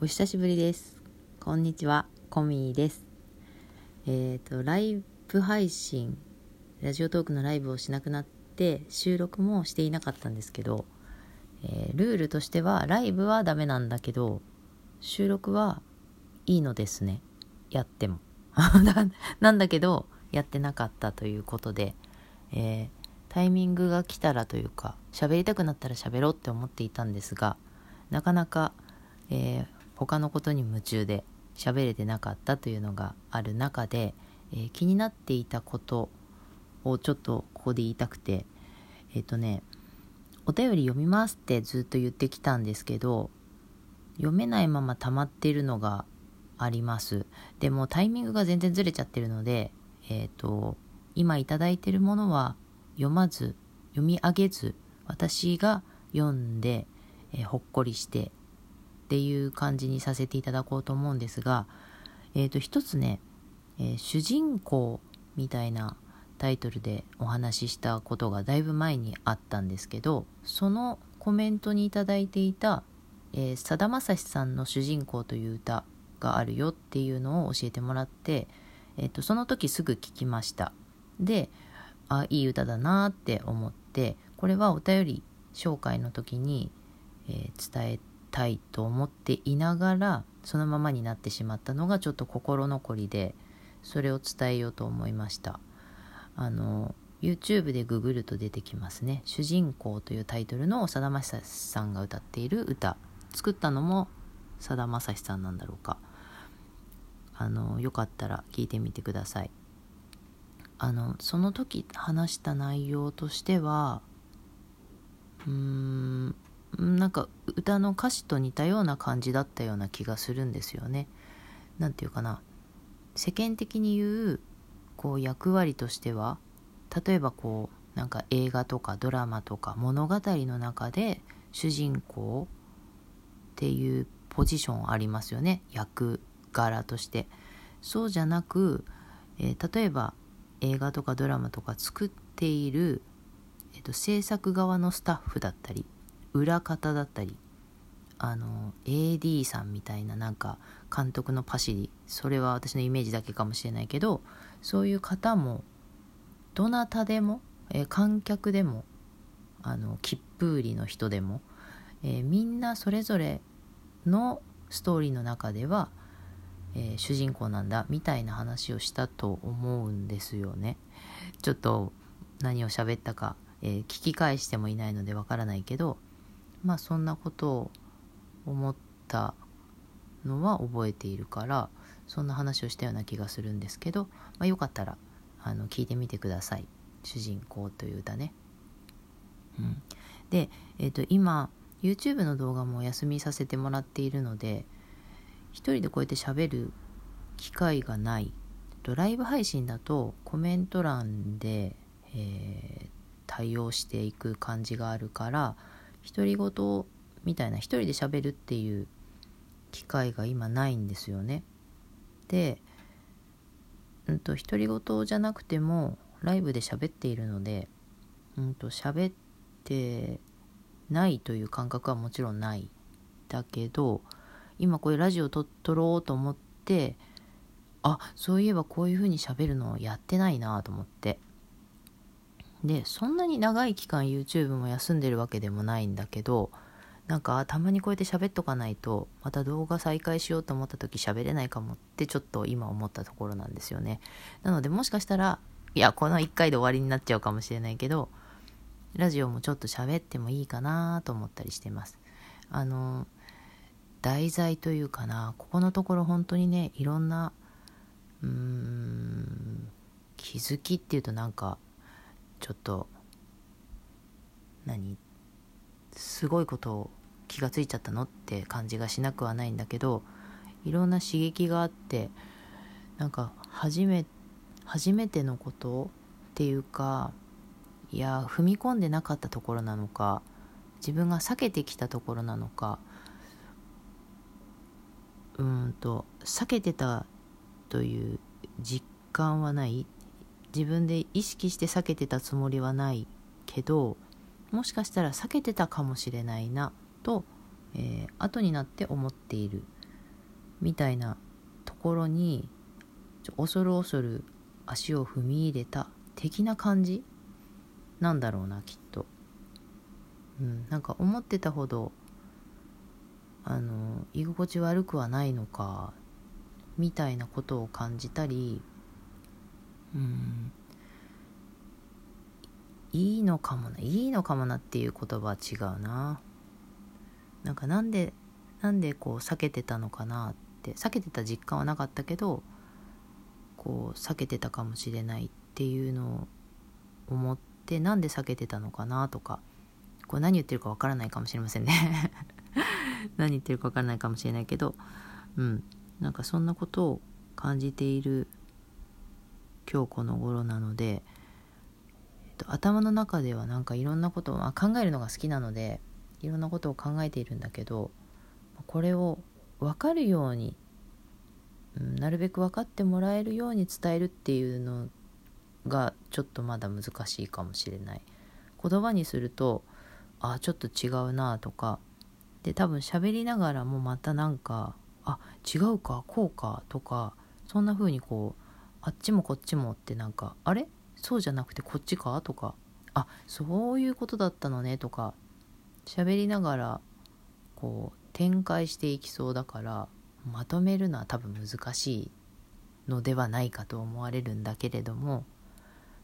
お久しぶりです。こんにちは、コミーです。えっ、と、ライブ配信、ラジオトークのライブをしなくなって、収録もしていなかったんですけど、えールールとしては、ライブはダメなんだけど、収録はいいのですね。やっても。ななんだけど、やってなかったということで、えータイミングが来たらというか、喋りたくなったら喋ろうって思っていたんですが、なかなか、えー他のことに夢中で喋れてなかったというのがある中で、えー気になっていたことをちょっとここで言いたくてえっ、とねお便り読みますってずっと言ってきたんですけど読めないまま溜まっているのがあります。でもタイミングが全然ずれちゃってるのでえっ、と今いただいてるものは読まず読み上げず私が読んで、えほっこりしてっていう感じにさせていただこうと思うんですが、えー、と一つね、えー主人公みたいなタイトルでお話ししたことがだいぶ前にあったんですけどそのコメントにいいていたさだ、まさしさんの「主人公」という歌があるよっていうのを教えてもらって、えー、とその時すぐ聞きました。であいい歌だなって思ってこれはお便り紹介の時に、えー伝えたいと思っていながらそのままになってしまったのがちょっと心残りでそれを伝えようと思いました。あの YouTube でググると出てきますね「主人公」というタイトルのさだまさしさんが歌っている歌。作ったのもさだまさしさんなんだろうか。あのよかったら聞いてみてください。あのその時話した内容としてはうーんなんか歌の歌詞と似たような感じだったような気がするんですよね。なんていうかな世間的に言うこう役割としては例えばこうなんか映画とかドラマとか物語の中で主人公っていうポジションありますよね役柄として。そうじゃなく、えー例えば映画とかドラマとか作っている、えーと制作側のスタッフだったり裏方だったりあの AD さんみたいななんか監督のパシリそれは私のイメージだけかもしれないけどそういう方もどなたでも、えー観客でもあの切符売りの人でも、えーみんなそれぞれのストーリーの中では、えー主人公なんだみたいな話をしたと思うんですよね。ちょっと何を喋ったか、え聞き返してもいないのでわからないけどまあそんなことを思ったのは覚えているからそんな話をしたような気がするんですけど、まあ、よかったらあの聞いてみてください「主人公」という歌ね。うん、で、えー、と今 YouTube の動画もお休みさせてもらっているので一人でこうやって喋る機会がない。とライブ配信だとコメント欄で、えー対応していく感じがあるから独り言みたいな一人で喋るっていう機会が今ないんですよね。で、うんと独り言じゃなくてもライブで喋っているので、うんと喋ってないという感覚はもちろんないだけど今こういうラジオ撮ろうと思ってあそういえばこういう風に喋るのをやってないなと思ってでそんなに長い期間 YouTube も休んでるわけでもないんだけどなんかたまにこうやって喋っとかないとまた動画再開しようと思った時喋れないかもってちょっと今思ったところなんですよね。なのでもしかしたらいやこの1回で終わりになっちゃうかもしれないけどラジオもちょっと喋ってもいいかなと思ったりしてます。あの題材というかなここのところ本当にねいろんなうーん気づきっていうとなんかちょっと何？すごいことを気がついちゃったのって感じがしなくはないんだけどいろんな刺激があってなんか初め初めてのことっていうかいや踏み込んでなかったところなのか自分が避けてきたところなのかうんと避けてたという実感はない？自分で意識して避けてたつもりはないけどもしかしたら避けてたかもしれないなと、えー後になって思っているみたいなところに恐る恐る足を踏み入れた的な感じなんだろうなきっと。うん、なんか思ってたほどあの居心地悪くはないのかみたいなことを感じたりいいのかもないいのかもなっていう言葉は違うな。なんかなんでなんでこう避けてたのかなって避けてた実感はなかったけどこう避けてたかもしれないっていうのを思ってなんで避けてたのかなとかこれ何言ってるかわからないかもしれませんね。何言ってるかわからないかもしれないけどうん。なんかそんなことを感じている今日この頃なので、えっと、頭の中ではなんかいろんなことを、ま、考えるのが好きなのでいろんなことを考えているんだけどこれを分かるように、うん、なるべく分かってもらえるように伝えるっていうのがちょっとまだ難しいかもしれない。言葉にするとあちょっと違うなとかで多分喋りながらもまたなんかあ違うかこうかとかそんな風にこうあっちもこっちもってなんかあれ？そうじゃなくてこっちか？とか。あそういうことだったのねとか。喋りながらこう展開していきそうだからまとめるのは多分難しいのではないかと思われるんだけれども。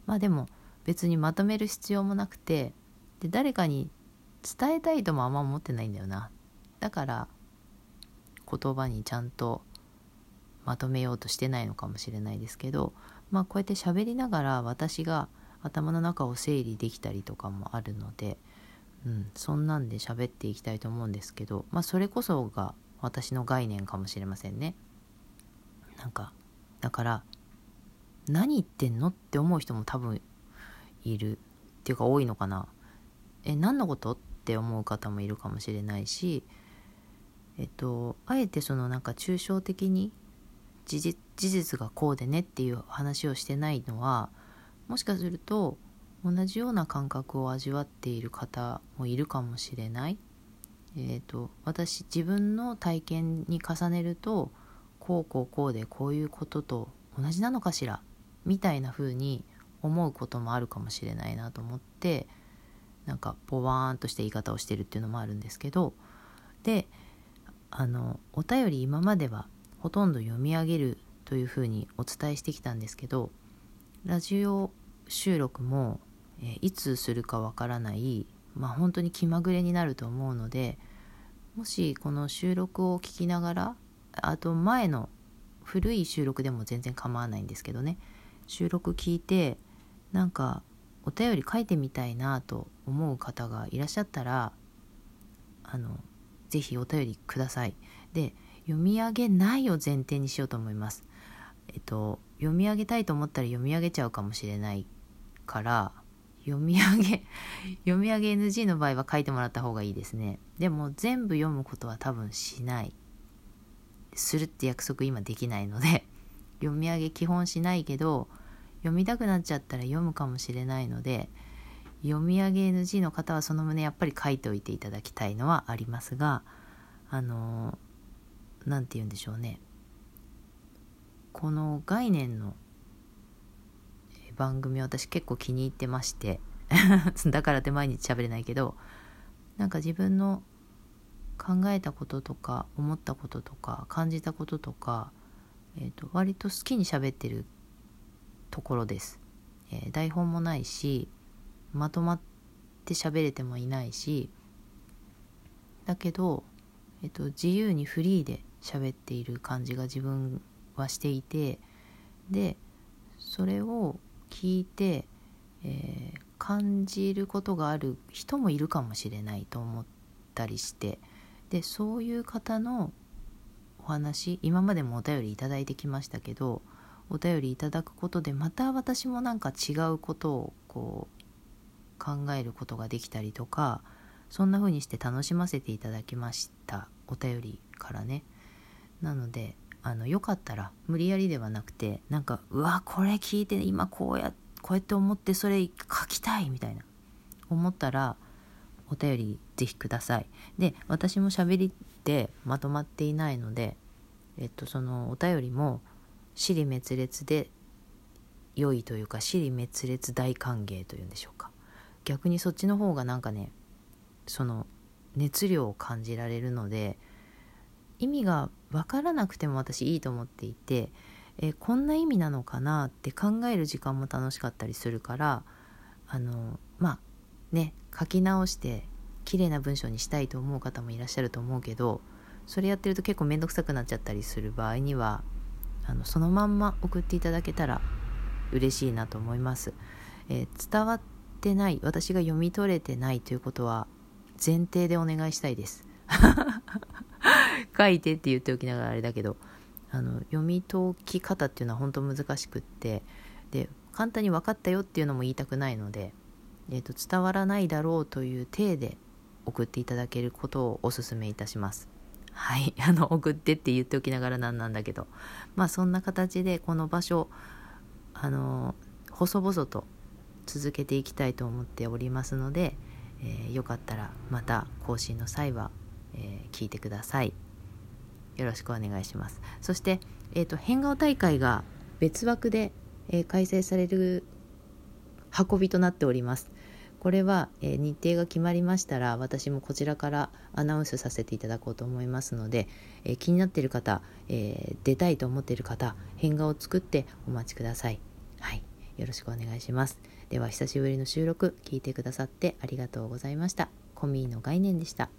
まあでも別にまとめる必要もなくてで誰かに伝えたいともあんま思ってないんだよな。だから言葉にちゃんとまとめようとしてないのかもしれないですけどまあこうやって喋りながら私が頭の中を整理できたりとかもあるので、うん、そんなんで喋っていきたいと思うんですけどまあそれこそが私の概念かもしれませんね。なんかだから何言ってんのって思う人も多分いるっていうか多いのかな。え何のことって思う方もいるかもしれないしえっとあえてそのなんか抽象的に事実がこうでねっていう話をしてないのはもしかすると同じような感覚を味わっている方もいるかもしれない。えーと、私自分の体験に重ねるとこうこうこうでこういうことと同じなのかしらみたいな風に思うこともあるかもしれないなと思ってなんかポワーンとした言い方をしてるっていうのもあるんですけどであのお便り今まではほとんど読み上げるというふうにお伝えしてきたんですけどラジオ収録も、えいつするかわからないまあ本当に気まぐれになると思うのでもしこの収録を聞きながらあと前の古い収録でも全然構わないんですけどね収録聞いてなんかお便り書いてみたいなと思う方がいらっしゃったらあのぜひお便りください。で読み上げないを前提にしようと思います。えっと、読み上げたいと思ったら読み上げちゃうかもしれないから読み上げ 読み上げ NG の場合は書いてもらった方がいいですねでも全部読むことは多分しないするって約束今できないので 読み上げ基本しないけど読みたくなっちゃったら読むかもしれないので読み上げ NG の方はその旨やっぱり書いておいていただきたいのはありますがあのー何て言うんでしょうね。この概念の番組私結構気に入ってまして。だからって毎日喋れないけど。なんか自分の考えたこととか思ったこととか感じたこととか、えーと、割と好きに喋ってるところです、えー、台本もないしまとまって喋れてもいないし。だけど、えーと自由にフリーで喋っている感じが自分はしていてでそれを聞いて、えー、感じることがある人もいるかもしれないと思ったりしてでそういう方のお話今までもお便りいただいてきましたけどお便りいただくことでまた私もなんか違うことをこう考えることができたりとかそんな風にして楽しませていただきました。お便りからね。なのであのよかったら無理やりではなくてなんかうわこれ聞いて今こうやこうやって思ってそれ書きたいみたいな思ったらお便りぜひください。で私も喋りってまとまっていないのでえっと、そのお便りも死に滅裂で良いというか死に滅裂大歓迎というんでしょうか。逆にそっちの方がなんかねその熱量を感じられるので意味が分からなくても私いいと思っていて、えこんな意味なのかなって考える時間も楽しかったりするからあのまあね書き直して綺麗な文章にしたいと思う方もいらっしゃると思うけどそれやってると結構面倒くさくなっちゃったりする場合にはあのそのまんま送っていただけたら嬉しいなと思います、えー、伝わってない私が読み取れてないということは前提でお願いしたいです。書いてって言っておきながらあれだけどあの読み解き方っていうのは本当難しくってで簡単に分かったよっていうのも言いたくないので、えーと、伝わらないだろうという体で送っていただけることをお勧めいたします。はい、あの送ってって言っておきながらなんなんだけど。まあそんな形でこの場所あの細々と続けていきたいと思っておりますので、えー、よかったらまた更新の際は、えー、聞いてください。よろしくお願いします。そして、えーと、変顔大会が別枠で、えー、開催される運びとなっております。これは、えー、日程が決まりましたら私もこちらからアナウンスさせていただこうと思いますので、えー、気になっている方、えー、出たいと思っている方変顔を作ってお待ちください。はい。よろしくお願いします。では久しぶりの収録聞いてくださってありがとうございました。コミーの概念でした。